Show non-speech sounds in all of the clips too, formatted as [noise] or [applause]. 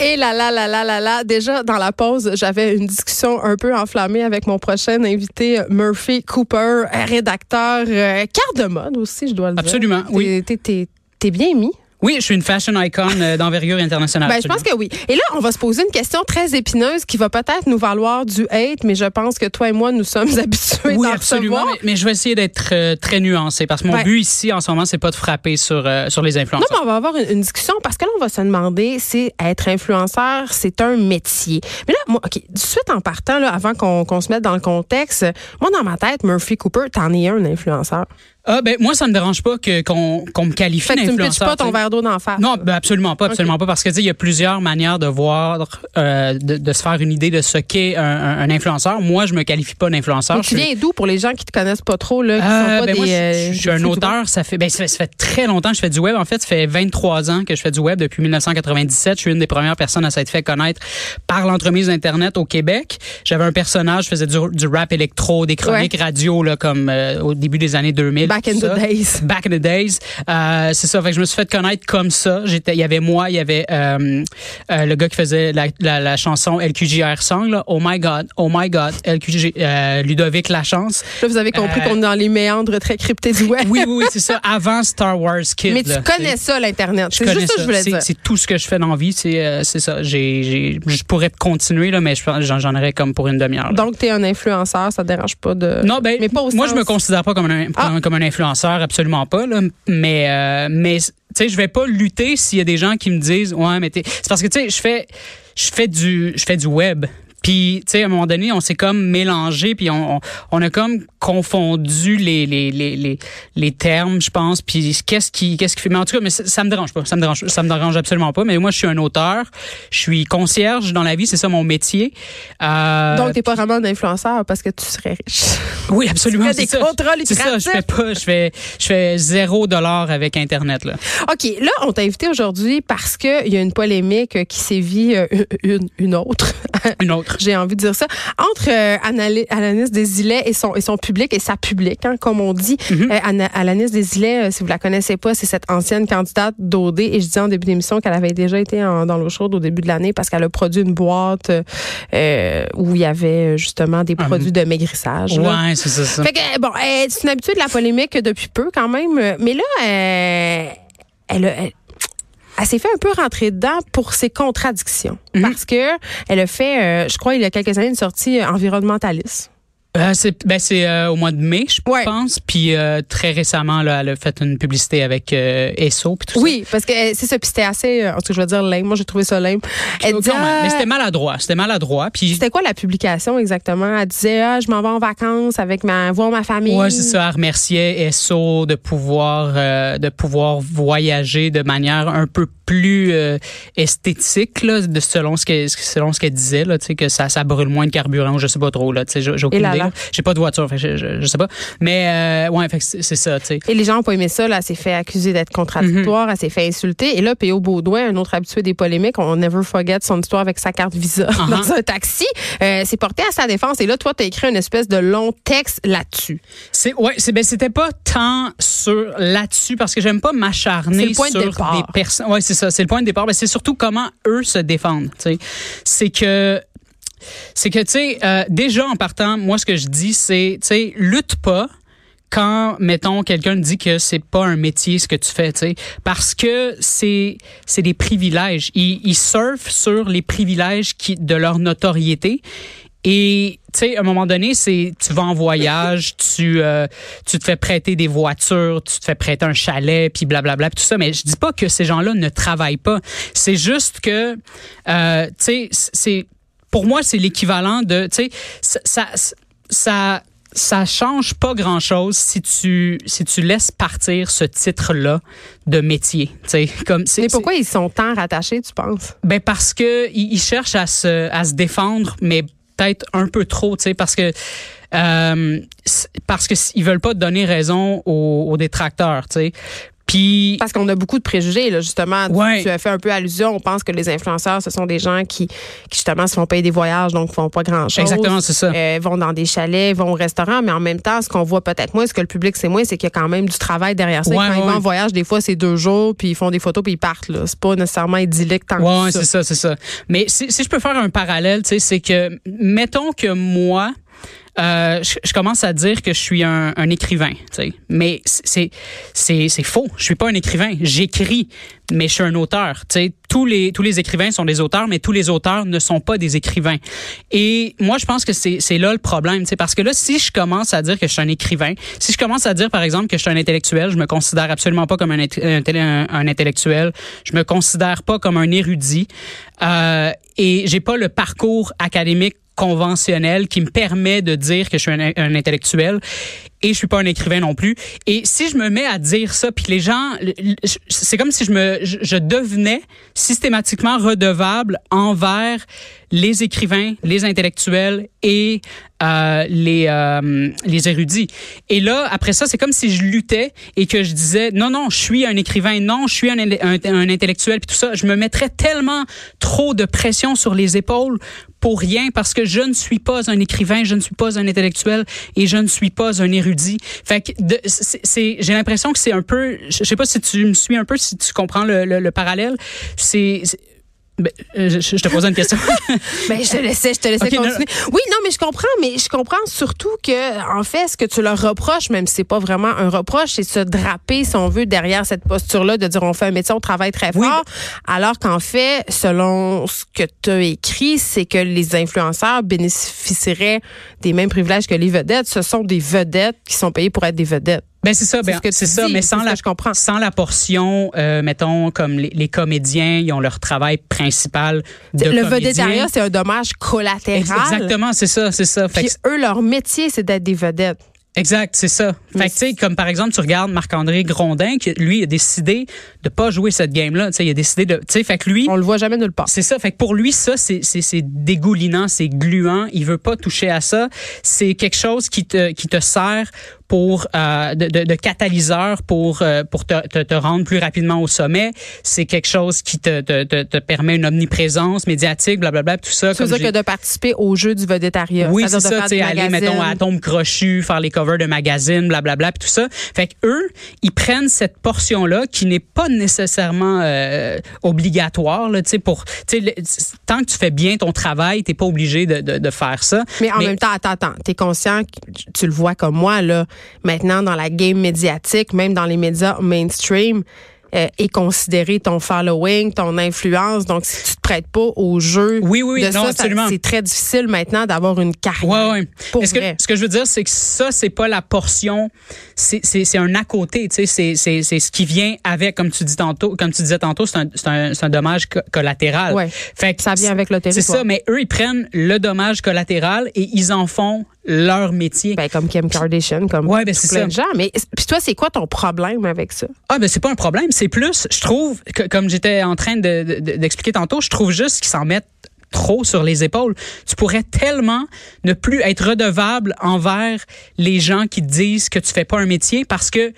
Et là, là, là, là, là, là. Déjà, dans la pause, j'avais une discussion un peu enflammée avec mon prochain invité, Murphy Cooper, rédacteur, euh, carte de mode aussi, je dois le dire. Absolument, oui. T'es bien mis. Oui, je suis une fashion icon euh, d'envergure internationale. Ben, je pense que oui. Et là, on va se poser une question très épineuse qui va peut-être nous valoir du hate, mais je pense que toi et moi, nous sommes [laughs] habitués oui, d'en absolument. Mais, mais, je vais essayer d'être euh, très nuancé parce que mon but ici, en ce moment, c'est pas de frapper sur, euh, sur les influenceurs. Non, mais on va avoir une, discussion parce que là, on va se demander si être influenceur, c'est un métier. Mais là, moi, OK, tout de suite en partant, là, avant qu'on se mette dans le contexte, moi, dans ma tête, Murphy Cooper, t'en es un influenceur. Ah ben moi ça me dérange pas que qu'on qu'on me qualifie d'influenceur. Tu me pas ton verre d'eau d'en face? Non, ben absolument pas, absolument pas parce que tu sais il y a plusieurs manières de voir euh, de, de, se faire une idée de ce qu'est un, un, influenceur. Moi, je me qualifie pas d'influenceur. Tu viens d'où pour les gens qui te connaissent pas trop là, qui euh, sont pas ben des, moi, je, euh, je, suis un auteur, ça fait ben ça fait, ça fait, très longtemps que je fais du web en fait, ça fait 23 ans que je fais du web depuis 1997, je suis une des premières personnes à s'être fait connaître par l'entremise internet au Québec. J'avais un personnage, je faisais du, du rap électro, des chroniques radio là comme euh, au début des années 2000. Back in the days. Back in the days. Euh, c'est ça. Fait que je me suis fait connaître comme ça. J'étais, il y avait moi, il y avait euh, euh, le gars qui faisait la, la, la, chanson LQJR Song. Là. Oh my God, oh my God, LQJ, Ludovic Lachance. Là, vous avez compris qu'on est dans les méandres très cryptés du web. oui, oui, c'est ça. Avant Star Wars Kid. Mais tu là, connais ça, l'internet. C'est juste ça que je voulais dire. C'est tout ce que je fais dans la vie. C'est, c'est ça. J'ai, je pourrais continuer là, mais j'en, aurais comme pour une demi-heure. Donc, tu es un influenceur, ça te dérange pas de. Non, ben, mais pas moi, je me considère pas comme un, ah. comme un influenceur, absolument pas, là, mais, euh, mais tu sais, je vais pas lutter s'il y a des gens qui me disent, ouais, mais c'est parce que, tu sais, je fais, je fais du, je fais du web. Puis, tu sais, à un moment donné, on s'est comme mélangé, puis on, on, a comme confondu les, les, les, les, les termes, je pense. Puis, qu'est-ce qui, qu'est-ce qui fait. Mais en tout cas, mais ça, ça, me dérange pas. Ça me dérange, ça me dérange absolument pas. Mais moi, je suis un auteur. Je suis concierge dans la vie. C'est ça mon métier. Euh, Donc, t'es pas vraiment un influenceur parce que tu serais riche. Oui, absolument. Tu fais des ça. contrats C'est ça. Je fais pas, je fais, je fais zéro dollar avec Internet, là. OK. Là, on t'a invité aujourd'hui parce qu'il y a une polémique qui sévit euh, une, une autre. Une autre j'ai envie de dire ça, entre euh, Alanis Desilets et son, et son public, et sa public, hein, comme on dit. Mm -hmm. Alanis Desilets, euh, si vous la connaissez pas, c'est cette ancienne candidate d'OD, et je disais en début d'émission qu'elle avait déjà été dans l'eau chaude au début de l'année parce qu'elle a produit une boîte euh, où il y avait justement des ah, produits de maigrissage. Ouais, c'est ça, Fait que, bon, c'est une habitude de la polémique depuis peu quand même, mais là, elle, elle, elle s'est fait un peu rentrer dedans pour ses contradictions. Mhm. Parce que elle a fait, euh, je crois, il y a quelques années, une sortie environnementaliste. Euh, c'est ben c'est euh, au mois de mai, je pense. Puis euh, très récemment, là, elle a fait une publicité avec euh, Esso puis tout oui, parce que c'est ça. Puis c'était assez, en tout cas, je veux dire lame. Moi, j'ai trouvé ça lame. Elle disait, mais c'était maladroit. C'était maladroit. Puis c'était quoi la publication exactement? Elle disait, ah, je m'en vais en vacances avec ma voir ma famille. Ouais, c'est ça. Elle remerciait Esso de pouvoir de pouvoir voyager de manière un peu plus esthétique là, de selon ce que selon ce qu'elle disait là, tu sais que ça ça brûle moins de carburant. Je sais pas trop là. Tu sais, j'ai aucune idée. J'ai pas de voiture, fait je, je, sais pas. Mais euh, ouais, c'est ça, tu sais. Et les gens ont pas aimé ça, là, elle s'est fait accuser d'être contradictoire, mm-hmm. elle s'est fait insulter. Et là, P.O. Baudouin, un autre habitué des polémiques, on never forget son histoire avec sa carte Visa [laughs] uh-huh. dans un taxi, euh, s'est porté à sa défense. Et là, toi, tu as écrit une espèce de long texte là-dessus. C'est ouais, c'est ben c'était pas tant sur là-dessus parce que j'aime pas m'acharner sur de des personnes. Ouais, c'est ça, c'est le point de départ. Ben, c'est surtout comment eux se défendent. Tu sais, c'est que c'est que, tu sais, euh, déjà en partant, moi, ce que je dis, c'est, tu sais, lutte pas quand, mettons, quelqu'un dit que c'est pas un métier ce que tu fais, tu sais, parce que c'est c'est des privilèges. Ils, ils surfent sur les privilèges qui de leur notoriété. Et tu sais, à un moment donné, c'est tu vas en voyage, [laughs] tu euh, tu te fais prêter des voitures, tu te fais prêter un chalet, puis blablabla, tout ça. Mais je dis pas que ces gens-là ne travaillent pas. C'est juste que, euh, tu sais, c'est pour moi, c'est l'équivalent de, tu sais, ça, ça, ça, change pas grand chose si tu si tu laisses partir ce titre là de métier tu sais comme mais pourquoi ils sont tant rattachés tu penses? Ben parce que ils, cherchent à se à se défendre mais peut-être un peu trop tu sais parce que euh, parce que ils veulent pas donner raison aux, aux détracteurs tu sais Puis parce qu'on a beaucoup de préjugés là justement. Ouais. Tu, as fait un peu allusion. On pense que les influenceurs, ce sont des gens qui, qui justement se font payer des voyages, donc font pas grand chose. Exactement, c'est ça. Euh, vont dans des chalets, vont au restaurant, mais en même temps, ce qu'on voit peut-être moins, ce que le public sait moins, c'est qu'il y a quand même du travail derrière ça. Ouais, quand ils vont en voyage, des fois c'est deux jours, puis ils font des photos, puis ils partent. Là, c'est pas nécessairement idyllique tant Ouais, que ça. c'est ça, c'est ça. Mais si, si je peux faire un parallèle, tu sais, c'est que mettons que moi, euh, je, je commence à dire que je suis un, un écrivain, tu sais. Mais c'est c'est faux. Je suis pas un écrivain. J'écris, mais je suis un auteur. Tu sais, tous les tous les écrivains sont des auteurs, mais tous les auteurs ne sont pas des écrivains. Et moi, je pense que c'est là le problème, tu sais, parce que là, si je commence à dire que je suis un écrivain, si je commence à dire par exemple que je suis un intellectuel, je me considère absolument pas comme un, un- un intellectuel. Je me considère pas comme un érudit. Euh, et j'ai pas le parcours académique conventionnel qui me permet de dire que je suis un, intellectuel et je suis pas un écrivain non plus. Et si je me mets à dire ça, puis les gens, c'est comme si je me, je devenais systématiquement redevable envers les écrivains, les intellectuels et euh, les euh, les érudits. Et là, après ça, c'est comme si je luttais et que je disais non, non, je suis un écrivain, non, je suis un, un, un intellectuel, puis tout ça. Je me mettrais tellement trop de pression sur les épaules pour rien parce que je ne suis pas un écrivain, je ne suis pas un intellectuel et je ne suis pas un érudit. Fait que c'est, j'ai l'impression que c'est un peu, je sais pas si tu me suis un peu, si tu comprends le, le, le parallèle. C'est- ben, euh, je, je te posais une question. [laughs] Ben, je te laissais, je te laissais non. continuer. Oui, non, mais je comprends, mais je comprends surtout que, en fait, ce que tu leur reproches, même si c'est pas vraiment un reproche, c'est se draper, si on veut, derrière cette posture-là, de dire on fait un métier, on travaille très Oui. fort. Alors qu'en fait, selon ce que tu as écrit, c'est que les influenceurs bénéficieraient des mêmes privilèges que les vedettes. Ce sont des vedettes qui sont payées pour être des vedettes. Ben c'est ça, C'est ben, ce ça, dis, mais sans la je comprends. sans la portion, euh, mettons comme les, les comédiens, ils ont leur travail principal de le vedettariat, c'est un dommage collatéral. Exactement, c'est ça, c'est ça. Fait Puis que eux, leur métier, c'est d'être des vedettes. Exact, c'est ça. Fait que, tu sais, comme par exemple, tu regardes Marc-André Grondin, qui, lui, a décidé de pas jouer cette game-là. Tu sais, il a décidé de, tu sais, fait que lui, On le voit jamais nulle part. c'est ça. Fait que pour lui, ça, c'est, c'est, c'est dégoulinant, c'est gluant. Il veut pas toucher à ça. C'est quelque chose qui te, qui te sert pour euh, de, de, de catalyseur pour euh, pour te, te, te rendre plus rapidement au sommet. C'est quelque chose qui te, te, te, permet une omniprésence médiatique, blablabla, tout ça. Ça dire j'ai- que de participer au jeu du vedettariat. oui, c'est ça, tu sais, aller, mettons, à Tombe Crochu, faire les covers de magazines, blablabla, puis tout ça. Fait que eux, ils prennent cette portion-là qui n'est pas nécessairement euh, obligatoire, là, pour, le- tant que tu fais bien ton travail, t'es pas obligé de, de, de faire ça. Mais en même temps, attends, attends, t'es conscient, que tu le vois comme moi, là, maintenant dans la game médiatique, même dans les médias mainstream, euh, est considéré ton following, ton influence. Donc, si tu te prêtes pas au jeu Oui, oui, de non, ça, ça, absolument. c'est très difficile maintenant d'avoir une carrière. Ouais, ouais. Pour Est-ce que, ce que je veux dire, c'est que ça, c'est pas la portion, c'est, c'est, c'est un à côté, tu sais, c'est, c'est, c'est ce qui vient avec, comme tu dis tantôt, comme tu disais tantôt, c'est un, c'est un, c'est un dommage co- collatéral. Ouais. Fait que Ça vient avec le C'est territoire. ça, mais eux, ils prennent le dommage collatéral et ils en font leur métier. Ben, comme Kim Kardashian, comme Ouais, ben, tout plein ça. de gens. Mais puis toi, c'est quoi ton problème avec ça? Ah ben c'est pas un problème, c'est plus, je trouve, que, comme j'étais en train de- de- d'expliquer tantôt, je trouve juste qu'ils s'en mettent trop sur les épaules. Tu pourrais tellement ne plus être redevable envers les gens qui te disent que tu fais pas un métier parce que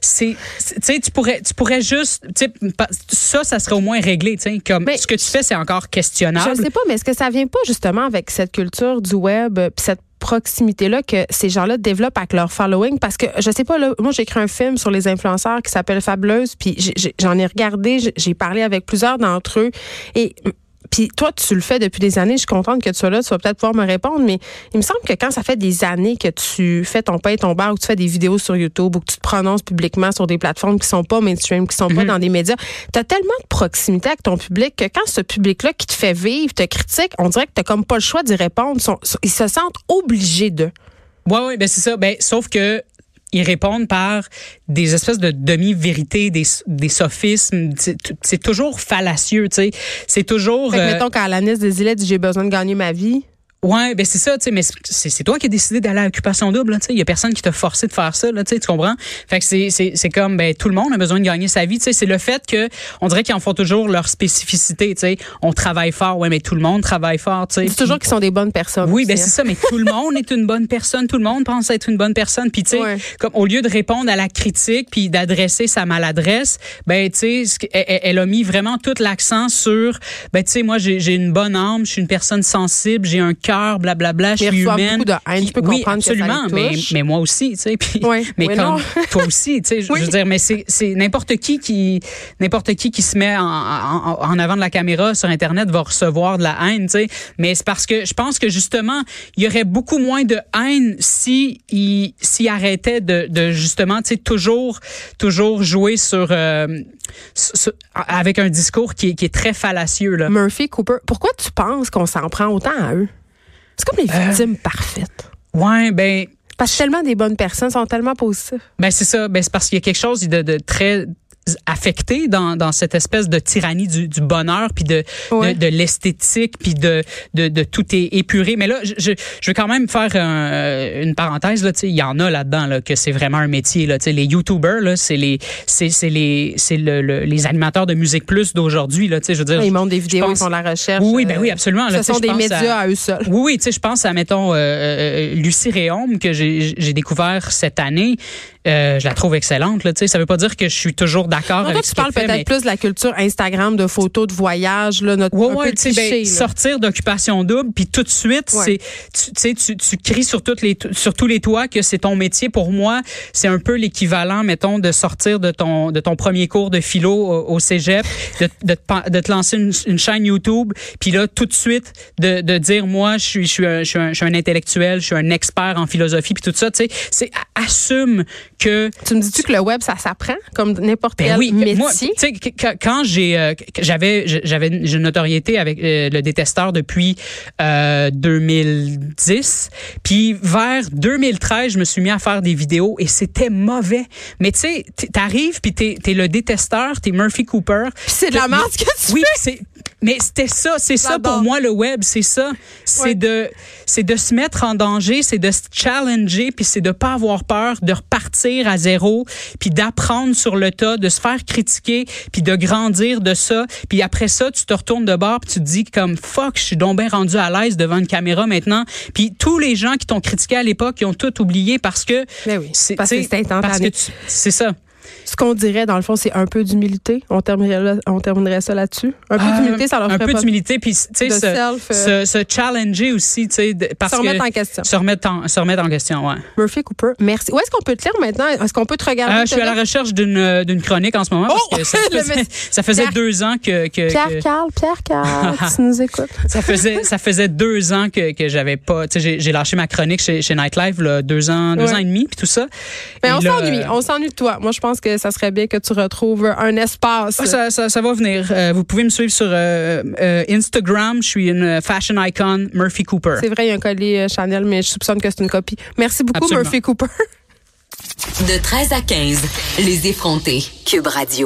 c'est tu sais tu pourrais tu pourrais juste ça ça serait au moins réglé tu sais comme Mais- ce que tu fais c'est encore questionnable. Je ne sais pas, mais est-ce que ça vient pas justement avec cette culture du web, euh, cette proximité-là que ces gens-là développent avec leur following? Parce que, je sais pas, là, moi, j'ai écrit un film sur les influenceurs qui s'appelle Fabuleuse, puis j'en ai regardé, j'ai parlé avec plusieurs d'entre eux, et puis toi, tu le fais depuis des années. Je suis contente que tu sois là. Tu vas peut-être pouvoir me répondre, mais il me semble que quand ça fait des années que tu fais ton pain et ton bar, ou que tu fais des vidéos sur YouTube, ou que tu te prononces publiquement sur des plateformes qui sont pas mainstream, qui sont pas dans des médias, tu as tellement de proximité avec ton public que quand ce public-là qui te fait vivre, te critique, on dirait que tu comme pas le choix d'y répondre. Ils, se sentent obligés de. Ouais, ouais, ben c'est ça. Ben, sauf que ils répondent par des espèces de demi-vérités, des, des sophismes. C'est toujours fallacieux, tu sais. C'est toujours. Fait que, euh, mettons, quand Alanis Desilets dit j'ai besoin de gagner ma vie, Ouais, ben c'est ça, tu sais, mais c'est toi qui as décidé d'aller à l'occupation double, tu sais, il y a personne qui t'a forcé de faire ça, là, tu sais, tu comprends? Fait que c'est c'est comme ben tout le monde a besoin de gagner sa vie, tu sais, c'est le fait que on dirait qu'ils en font toujours leur spécificité, tu sais, on travaille fort, ouais, mais tout le monde travaille fort, tu sais. C'est toujours qu'ils sont des bonnes personnes. Oui, ben c'est ça, mais tout le monde est une bonne personne, tout le monde pense être une bonne personne, puis tu sais, comme au lieu de répondre à la critique puis d'adresser sa maladresse, ben tu sais, elle, elle, a mis vraiment tout l'accent sur ben tu sais, moi j'ai une bonne âme, je suis une personne sensible, j'ai un cœur, blablabla, je suis humaine. beaucoup de haine, je peux oui, absolument, mais, mais moi aussi, tu sais, puis, [laughs] mais comme [laughs] toi aussi, tu sais, je veux dire, mais c'est n'importe qui qui n'importe qui qui se met en, en, en, avant de la caméra sur internet va recevoir de la haine, tu sais, mais c'est parce que je pense que justement, il y aurait beaucoup moins de haine si il s'il arrêtait de, de justement, tu sais, toujours toujours jouer sur, euh, avec un discours qui est, qui est très fallacieux là. Murphy Cooper, pourquoi tu penses qu'on s'en prend autant à eux? C'est comme les euh, victimes parfaites. Ouais, ben. Parce que tellement des bonnes personnes sont tellement positifs. Ben c'est ça. Ben c'est parce qu'il y a quelque chose de, de très affecté dans, dans cette espèce de tyrannie du, du bonheur puis de, de, de l'esthétique puis de, de, de tout est épuré. Mais là je, je, vais quand même faire un, une parenthèse là il y en a là-dedans là que c'est vraiment un métier là. Les youtubers là c'est les c'est c'est les c'est le, les animateurs de musique plus d'aujourd'hui là tu sais je veux dire ils montrent des vidéos ils font la recherche oui ben oui absolument là, ce sont des médias à, eux seuls. Oui oui tu sais je pense à mettons euh, euh Lucie Réaume que j'ai j'ai découvert cette année euh, je la trouve excellente. Là, ça veut pas dire que je suis toujours d'accord avec tu parles peut-être plus de la culture Instagram, de photos de voyage, là, notre ouais, ouais, ben, sortir d'occupation double, puis tout de suite, c'est tu, tu, tu cries sur toutes les sur tous les toits que c'est ton métier. Pour moi, c'est un peu l'équivalent, mettons, de sortir de ton de ton premier cours de philo au, cégep, de, de, de, te lancer une, chaîne YouTube, puis là tout de suite de, de dire moi, je suis je suis un, je suis un, je suis un intellectuel, je suis un expert en philosophie, puis tout ça. Tu sais, c'est assume que tu me dis-tu que le web ça s'apprend comme n'importe ben quel oui, métier? moi, quand j'ai euh, j'avais j'avais une notoriété avec euh, le détesteur depuis euh, 2010 puis vers 2013 je me suis mis à faire des vidéos et c'était mauvais. Mais tu sais t'arrives puis t'es es le détesteur t'es Murphy Cooper. C'est de la merde que tu oui c'est mais c'était ça, c'est ça pour moi le web, c'est ça, c'est de c'est de se mettre en danger, c'est de se challenger puis c'est de pas avoir peur de repartir à zéro puis d'apprendre sur le tas, de se faire critiquer puis de grandir de ça, puis après ça tu te retournes de bord puis tu te dis comme fuck, je suis donc bien rendu à l'aise devant une caméra maintenant. Puis tous les gens qui t'ont critiqué à l'époque, ils ont tout oublié parce que oui, c'est parce que c'est ça ce qu'on dirait, dans le fond, c'est un peu d'humilité. On terminerait, on terminerait ça là-dessus. Un peu ah, d'humilité, ça leur ferait Un peu d'humilité, puis tu sais, se, euh, se, challenger aussi, tu sais, parce se remettre en question. Se remettre en, se remettre en question, ouais. Murphy Cooper, merci. Où est-ce qu'on peut te lire maintenant? Est-ce qu'on peut te regarder? Euh, je suis à la recherche d'une euh, d'une chronique en ce moment. Parce oh! que ça [laughs] faisait, ça faisait deux ans que... que Pierre Carl, Pierre Carl, [laughs] tu nous écoutes. ça faisait ça faisait deux ans que, que j'avais pas... Tu sais, j'ai lâché ma chronique chez, chez Nightlife, là, deux ans, deux ans et demi, puis tout ça. Mais on s'ennuie. On s'ennuie de toi. Moi, je pense que ça serait bien que tu retrouves un espace. Ça, ça, va venir. Euh, vous pouvez me suivre sur euh, euh, Instagram. Je suis une fashion icon, Murphy Cooper. C'est vrai, il y a un collier Chanel, mais je soupçonne que c'est une copie. Merci beaucoup, Murphy Cooper. De 13 à 15, les effrontés. Cube Radio.